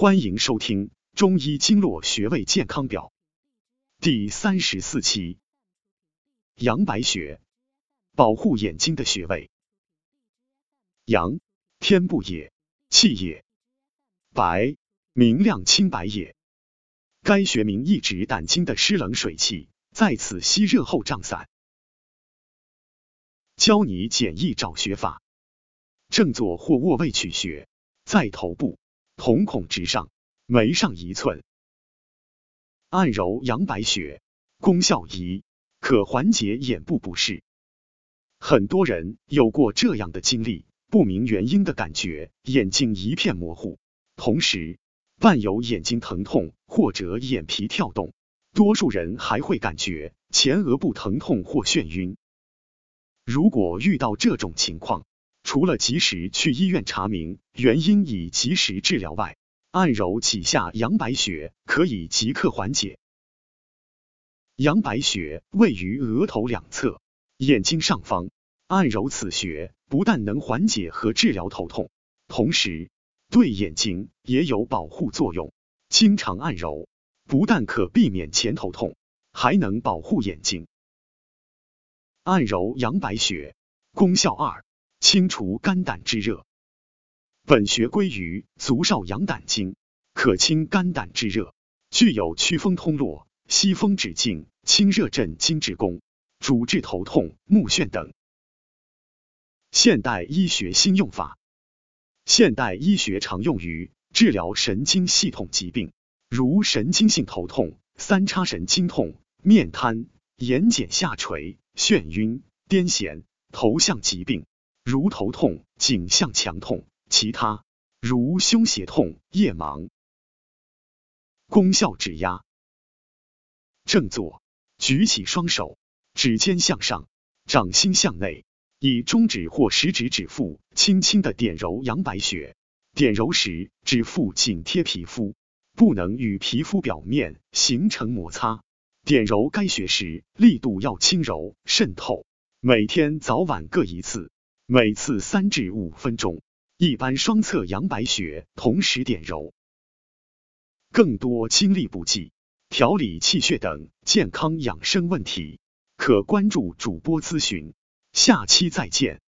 欢迎收听《中医经络穴位健康表》第三十四期。阳白穴，保护眼睛的穴位。阳，天部也，气也；白，明亮清白也。该穴名抑制胆经的湿冷水气，在此吸热后胀散。教你简易找穴法：正坐或卧位取穴，在头部。瞳孔直上，眉上一寸，按揉阳白穴，功效一，可缓解眼部不适。很多人有过这样的经历，不明原因的感觉眼睛一片模糊，同时伴有眼睛疼痛或者眼皮跳动，多数人还会感觉前额部疼痛或眩晕。如果遇到这种情况，除了及时去医院查明原因以及时治疗外，按揉几下阳白穴可以即刻缓解。阳白穴位于额头两侧，眼睛上方，按揉此穴不但能缓解和治疗头痛，同时对眼睛也有保护作用。经常按揉，不但可避免前头痛，还能保护眼睛。按揉阳白穴，功效二。清除肝胆之热，本穴归于足少阳胆经，可清肝胆之热，具有祛风通络、息风止痉、清热镇惊之功，主治头痛、目眩等。现代医学新用法，现代医学常用于治疗神经系统疾病，如神经性头痛、三叉神经痛、面瘫、眼睑下垂、眩晕、癫痫、头项疾病。如头痛、颈项强痛，其他如胸胁痛、夜盲。功效指压。正坐，举起双手，指尖向上，掌心向内，以中指或食指指腹轻轻的点揉阳白穴。点揉时，指腹紧贴皮肤，不能与皮肤表面形成摩擦。点揉该穴时，力度要轻柔渗透。每天早晚各一次。每次三至五分钟，一般双侧阳白穴同时点揉。更多精力补剂、调理气血等健康养生问题，可关注主播咨询。下期再见。